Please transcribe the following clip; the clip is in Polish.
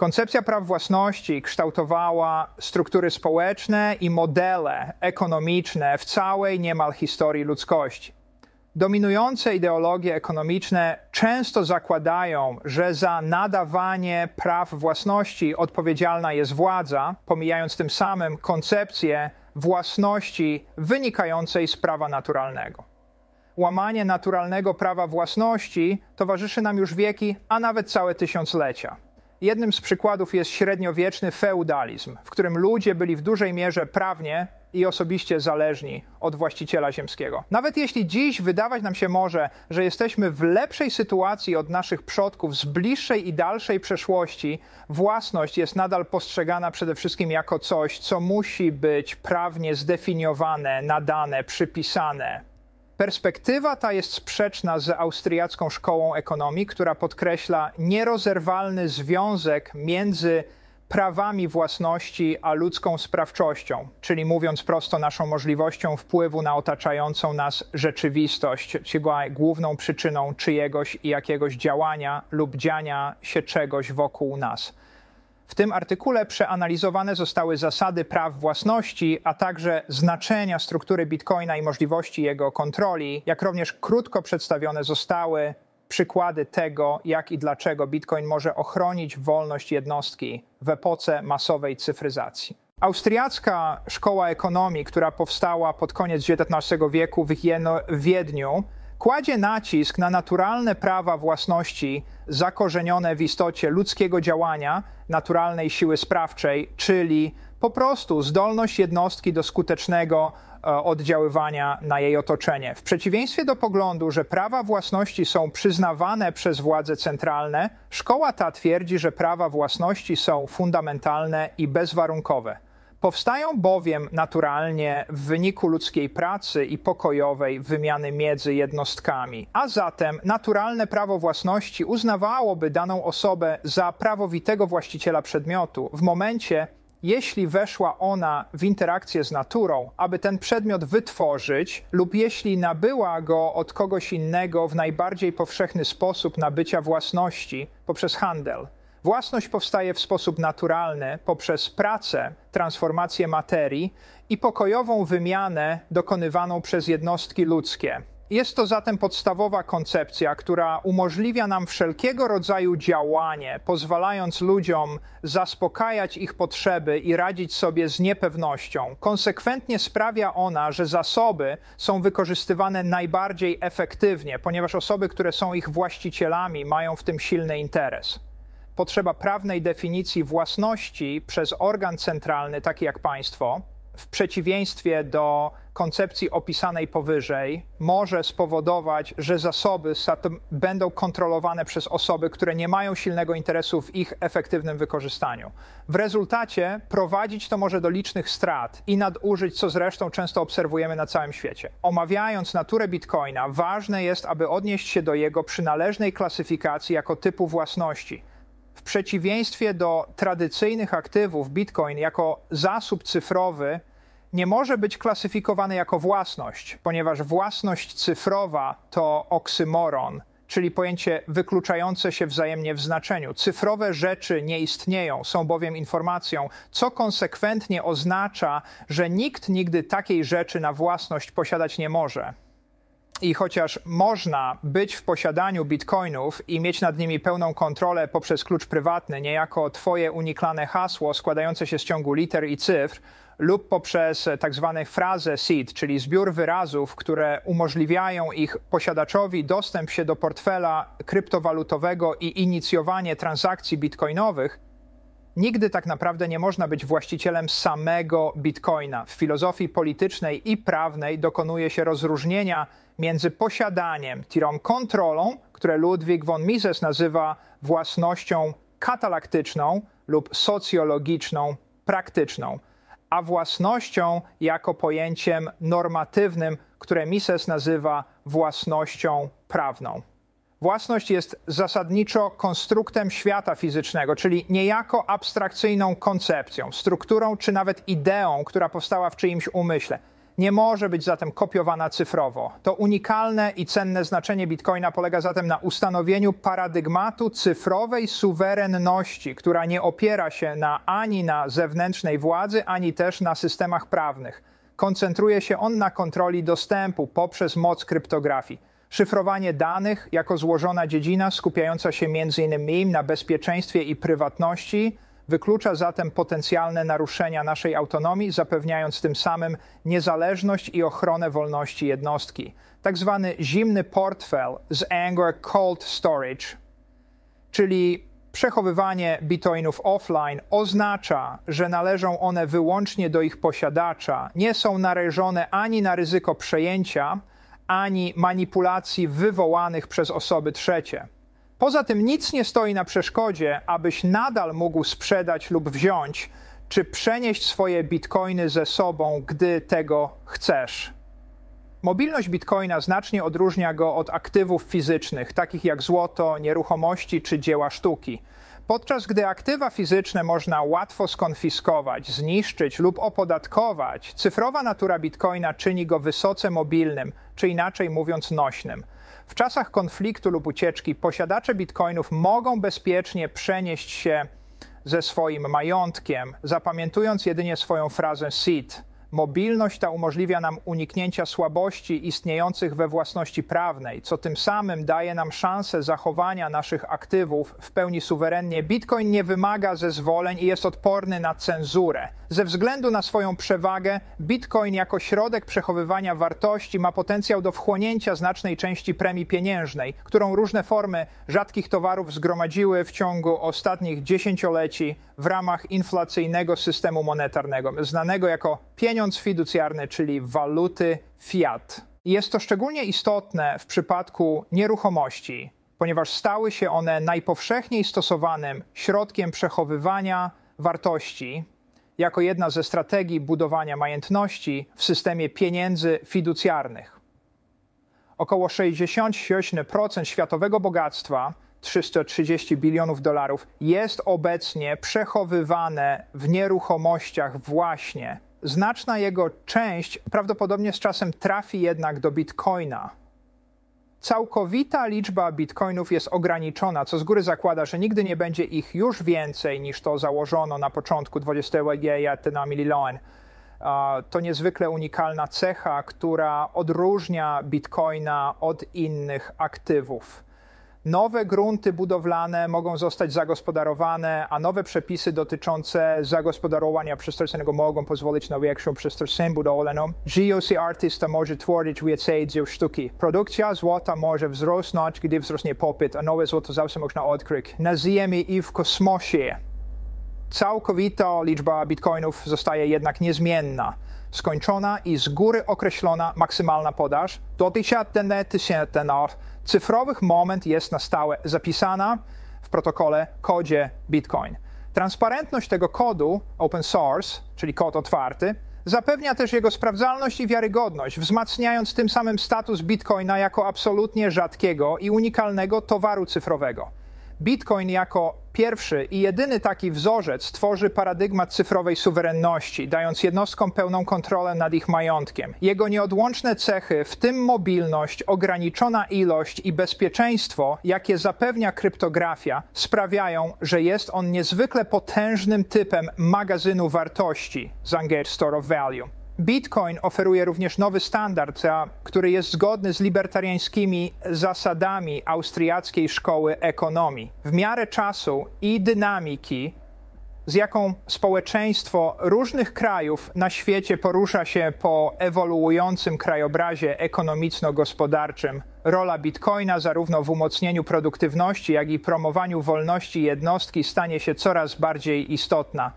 Koncepcja praw własności kształtowała struktury społeczne i modele ekonomiczne w całej niemal historii ludzkości. Dominujące ideologie ekonomiczne często zakładają, że za nadawanie praw własności odpowiedzialna jest władza, pomijając tym samym koncepcję własności wynikającej z prawa naturalnego. Łamanie naturalnego prawa własności towarzyszy nam już wieki, a nawet całe tysiąclecia. Jednym z przykładów jest średniowieczny feudalizm, w którym ludzie byli w dużej mierze prawnie i osobiście zależni od właściciela ziemskiego. Nawet jeśli dziś wydawać nam się może, że jesteśmy w lepszej sytuacji od naszych przodków z bliższej i dalszej przeszłości, własność jest nadal postrzegana przede wszystkim jako coś, co musi być prawnie zdefiniowane, nadane, przypisane. Perspektywa ta jest sprzeczna z austriacką szkołą ekonomii, która podkreśla nierozerwalny związek między prawami własności a ludzką sprawczością, czyli mówiąc prosto, naszą możliwością wpływu na otaczającą nas rzeczywistość, główną przyczyną czyjegoś i jakiegoś działania lub dziania się czegoś wokół nas. W tym artykule przeanalizowane zostały zasady praw własności, a także znaczenia struktury bitcoina i możliwości jego kontroli, jak również krótko przedstawione zostały przykłady tego, jak i dlaczego bitcoin może ochronić wolność jednostki w epoce masowej cyfryzacji. Austriacka szkoła ekonomii, która powstała pod koniec XIX wieku w Wiedniu, kładzie nacisk na naturalne prawa własności zakorzenione w istocie ludzkiego działania, naturalnej siły sprawczej, czyli po prostu zdolność jednostki do skutecznego e, oddziaływania na jej otoczenie. W przeciwieństwie do poglądu, że prawa własności są przyznawane przez władze centralne, szkoła ta twierdzi, że prawa własności są fundamentalne i bezwarunkowe. Powstają bowiem naturalnie w wyniku ludzkiej pracy i pokojowej wymiany między jednostkami, a zatem naturalne prawo własności uznawałoby daną osobę za prawowitego właściciela przedmiotu w momencie, jeśli weszła ona w interakcję z naturą, aby ten przedmiot wytworzyć, lub jeśli nabyła go od kogoś innego w najbardziej powszechny sposób nabycia własności poprzez handel. Własność powstaje w sposób naturalny poprzez pracę, transformację materii i pokojową wymianę dokonywaną przez jednostki ludzkie. Jest to zatem podstawowa koncepcja, która umożliwia nam wszelkiego rodzaju działanie, pozwalając ludziom zaspokajać ich potrzeby i radzić sobie z niepewnością. Konsekwentnie sprawia ona, że zasoby są wykorzystywane najbardziej efektywnie, ponieważ osoby, które są ich właścicielami, mają w tym silny interes potrzeba prawnej definicji własności przez organ centralny, taki jak państwo, w przeciwieństwie do koncepcji opisanej powyżej, może spowodować, że zasoby będą kontrolowane przez osoby, które nie mają silnego interesu w ich efektywnym wykorzystaniu. W rezultacie prowadzić to może do licznych strat i nadużyć, co zresztą często obserwujemy na całym świecie. Omawiając naturę bitcoina, ważne jest, aby odnieść się do jego przynależnej klasyfikacji jako typu własności przeciwieństwie do tradycyjnych aktywów, Bitcoin jako zasób cyfrowy nie może być klasyfikowany jako własność, ponieważ własność cyfrowa to oksymoron, czyli pojęcie wykluczające się wzajemnie w znaczeniu. Cyfrowe rzeczy nie istnieją, są bowiem informacją, co konsekwentnie oznacza, że nikt nigdy takiej rzeczy na własność posiadać nie może. I chociaż można być w posiadaniu bitcoinów i mieć nad nimi pełną kontrolę poprzez klucz prywatny, niejako Twoje uniklane hasło składające się z ciągu liter i cyfr, lub poprzez tak zwane frazę seed, czyli zbiór wyrazów, które umożliwiają ich posiadaczowi dostęp się do portfela kryptowalutowego i inicjowanie transakcji bitcoinowych, Nigdy tak naprawdę nie można być właścicielem samego bitcoina. W filozofii politycznej i prawnej dokonuje się rozróżnienia między posiadaniem, tirą kontrolą, które Ludwik von Mises nazywa własnością katalaktyczną lub socjologiczną, praktyczną, a własnością jako pojęciem normatywnym, które Mises nazywa własnością prawną. Własność jest zasadniczo konstruktem świata fizycznego, czyli niejako abstrakcyjną koncepcją, strukturą czy nawet ideą, która powstała w czyimś umyśle. Nie może być zatem kopiowana cyfrowo. To unikalne i cenne znaczenie bitcoina polega zatem na ustanowieniu paradygmatu cyfrowej suwerenności, która nie opiera się na, ani na zewnętrznej władzy, ani też na systemach prawnych. Koncentruje się on na kontroli dostępu poprzez moc kryptografii. Szyfrowanie danych jako złożona dziedzina skupiająca się m.in. na bezpieczeństwie i prywatności wyklucza zatem potencjalne naruszenia naszej autonomii, zapewniając tym samym niezależność i ochronę wolności jednostki. Tak zwany zimny portfel z Angler Cold Storage, czyli przechowywanie bitcoinów offline oznacza, że należą one wyłącznie do ich posiadacza, nie są narażone ani na ryzyko przejęcia, ani manipulacji wywołanych przez osoby trzecie. Poza tym nic nie stoi na przeszkodzie, abyś nadal mógł sprzedać lub wziąć, czy przenieść swoje bitcoiny ze sobą, gdy tego chcesz. Mobilność bitcoina znacznie odróżnia go od aktywów fizycznych, takich jak złoto, nieruchomości czy dzieła sztuki. Podczas gdy aktywa fizyczne można łatwo skonfiskować, zniszczyć lub opodatkować, cyfrowa natura bitcoina czyni go wysoce mobilnym, czy inaczej mówiąc nośnym. W czasach konfliktu lub ucieczki posiadacze bitcoinów mogą bezpiecznie przenieść się ze swoim majątkiem, zapamiętując jedynie swoją frazę seed Mobilność ta umożliwia nam uniknięcia słabości istniejących we własności prawnej, co tym samym daje nam szansę zachowania naszych aktywów w pełni suwerennie. Bitcoin nie wymaga zezwoleń i jest odporny na cenzurę. Ze względu na swoją przewagę, Bitcoin jako środek przechowywania wartości ma potencjał do wchłonięcia znacznej części premii pieniężnej, którą różne formy rzadkich towarów zgromadziły w ciągu ostatnich dziesięcioleci w ramach inflacyjnego systemu monetarnego, znanego jako pieniądz fiducjarny, czyli waluty fiat. Jest to szczególnie istotne w przypadku nieruchomości, ponieważ stały się one najpowszechniej stosowanym środkiem przechowywania wartości jako jedna ze strategii budowania majętności w systemie pieniędzy fiducjarnych. Około 67% światowego bogactwa 330 bilionów dolarów jest obecnie przechowywane w nieruchomościach właśnie. Znaczna jego część prawdopodobnie z czasem trafi jednak do bitcoina. Całkowita liczba bitcoinów jest ograniczona, co z góry zakłada, że nigdy nie będzie ich już więcej niż to założono na początku 20 na milion. To niezwykle unikalna cecha, która odróżnia bitcoina od innych aktywów. Nowe grunty budowlane mogą zostać zagospodarowane, a nowe przepisy dotyczące zagospodarowania przestrzennego mogą pozwolić na większą przestrzeń budowlaną. GOC artysta może tworzyć więcej dzieł sztuki. Produkcja złota może wzrosnąć, gdy wzrośnie popyt, a nowe złoto zawsze można odkryć na Ziemi i w kosmosie. Całkowita liczba bitcoinów zostaje jednak niezmienna skończona i z góry określona maksymalna podaż do tysięczne tysięcy cyfrowych moment jest na stałe zapisana w protokole kodzie Bitcoin. Transparentność tego kodu open source, czyli kod otwarty, zapewnia też jego sprawdzalność i wiarygodność, wzmacniając tym samym status Bitcoina jako absolutnie rzadkiego i unikalnego towaru cyfrowego. Bitcoin jako pierwszy i jedyny taki wzorzec tworzy paradygmat cyfrowej suwerenności, dając jednostkom pełną kontrolę nad ich majątkiem. Jego nieodłączne cechy, w tym mobilność, ograniczona ilość i bezpieczeństwo, jakie zapewnia kryptografia, sprawiają, że jest on niezwykle potężnym typem magazynu wartości, Zanger Store of Value. Bitcoin oferuje również nowy standard, który jest zgodny z libertariańskimi zasadami austriackiej szkoły ekonomii. W miarę czasu i dynamiki, z jaką społeczeństwo różnych krajów na świecie porusza się po ewoluującym krajobrazie ekonomiczno-gospodarczym, rola bitcoina zarówno w umocnieniu produktywności, jak i promowaniu wolności jednostki stanie się coraz bardziej istotna.